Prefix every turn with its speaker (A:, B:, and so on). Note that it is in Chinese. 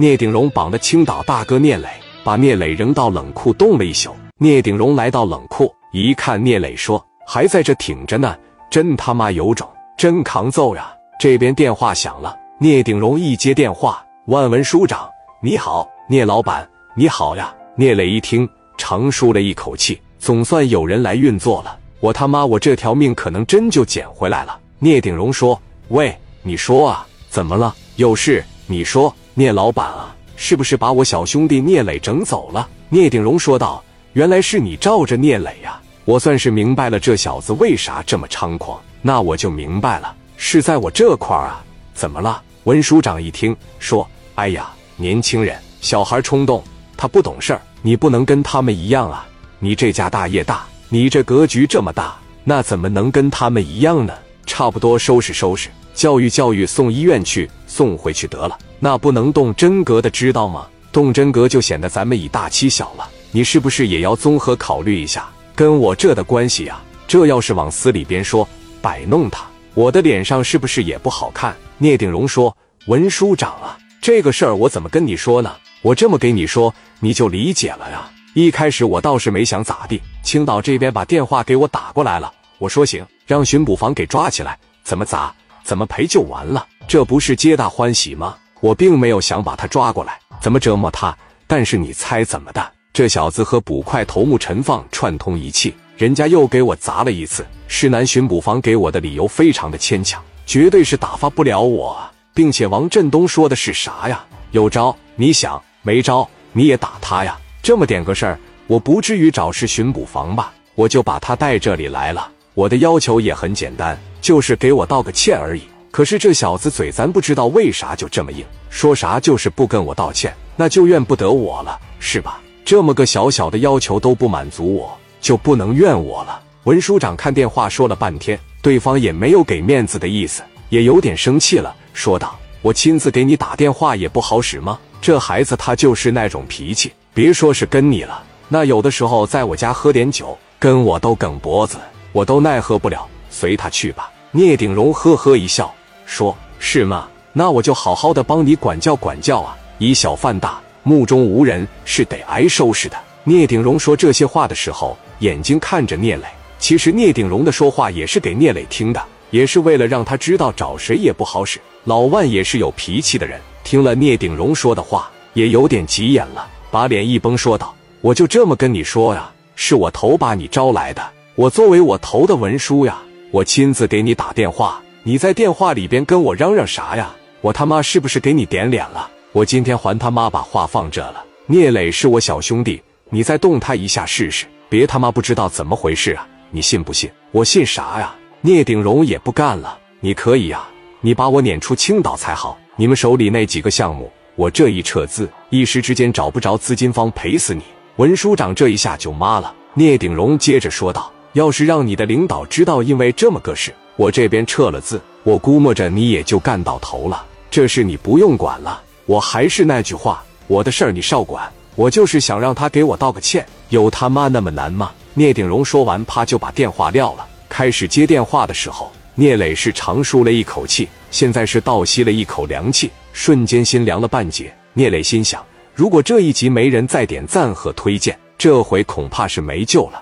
A: 聂鼎荣绑了青岛大哥聂磊，把聂磊扔到冷库冻了一宿。聂鼎荣来到冷库，一看聂磊说：“还在这挺着呢，真他妈有种，真扛揍呀！”这边电话响了，聂鼎荣一接电话：“万文书长，你好，聂老板，你好呀。”聂磊一听，长舒了一口气，总算有人来运作了。我他妈，我这条命可能真就捡回来了。聂鼎荣说：“喂，你说啊，怎么了？有事？你说，聂老板啊，是不是把我小兄弟聂磊整走了？”聂鼎荣说道：“原来是你罩着聂磊呀，我算是明白了这小子为啥这么猖狂。那我就明白了。”是在我这块儿啊？怎么了？文署长一听说：“哎呀，年轻人，小孩冲动，他不懂事儿，你不能跟他们一样啊！你这家大业大，你这格局这么大，那怎么能跟他们一样呢？差不多收拾收拾，教育教育，送医院去，送回去得了。那不能动真格的，知道吗？动真格就显得咱们以大欺小了。你是不是也要综合考虑一下跟我这的关系呀？这要是往死里边说，摆弄他。”我的脸上是不是也不好看？聂鼎荣说：“文书长啊，这个事儿我怎么跟你说呢？我这么给你说，你就理解了呀。一开始我倒是没想咋地，青岛这边把电话给我打过来了，我说行，让巡捕房给抓起来，怎么砸，怎么赔就完了，这不是皆大欢喜吗？我并没有想把他抓过来，怎么折磨他。但是你猜怎么的？这小子和捕快头目陈放串通一气。”人家又给我砸了一次。市南巡捕房给我的理由非常的牵强，绝对是打发不了我，并且王振东说的是啥呀？有招你想，没招你也打他呀？这么点个事儿，我不至于找市巡捕房吧？我就把他带这里来了。我的要求也很简单，就是给我道个歉而已。可是这小子嘴，咱不知道为啥就这么硬，说啥就是不跟我道歉，那就怨不得我了，是吧？这么个小小的要求都不满足我。就不能怨我了。文书长看电话说了半天，对方也没有给面子的意思，也有点生气了，说道：“我亲自给你打电话也不好使吗？这孩子他就是那种脾气，别说是跟你了，那有的时候在我家喝点酒，跟我都梗脖子，我都奈何不了。随他去吧。”聂鼎荣呵呵一笑，说：“是吗？那我就好好的帮你管教管教啊！以小犯大，目中无人，是得挨收拾的。”聂鼎荣说这些话的时候。眼睛看着聂磊，其实聂鼎荣的说话也是给聂磊听的，也是为了让他知道找谁也不好使。老万也是有脾气的人，听了聂鼎荣说的话，也有点急眼了，把脸一绷，说道：“我就这么跟你说呀，是我头把你招来的，我作为我头的文书呀，我亲自给你打电话，你在电话里边跟我嚷嚷啥呀？我他妈是不是给你点脸了？我今天还他妈把话放这了。聂磊是我小兄弟，你再动他一下试试。”别他妈不知道怎么回事啊！你信不信？我信啥呀？聂鼎荣也不干了。你可以呀，你把我撵出青岛才好。你们手里那几个项目，我这一撤资，一时之间找不着资金方赔死你。文书长这一下就妈了。聂鼎荣接着说道：“要是让你的领导知道，因为这么个事，我这边撤了字，我估摸着你也就干到头了。这事你不用管了。我还是那句话，我的事儿你少管。”我就是想让他给我道个歉，有他妈那么难吗？聂鼎荣说完，啪就把电话撂了。开始接电话的时候，聂磊是长舒了一口气，现在是倒吸了一口凉气，瞬间心凉了半截。聂磊心想，如果这一集没人再点赞和推荐，这回恐怕是没救了。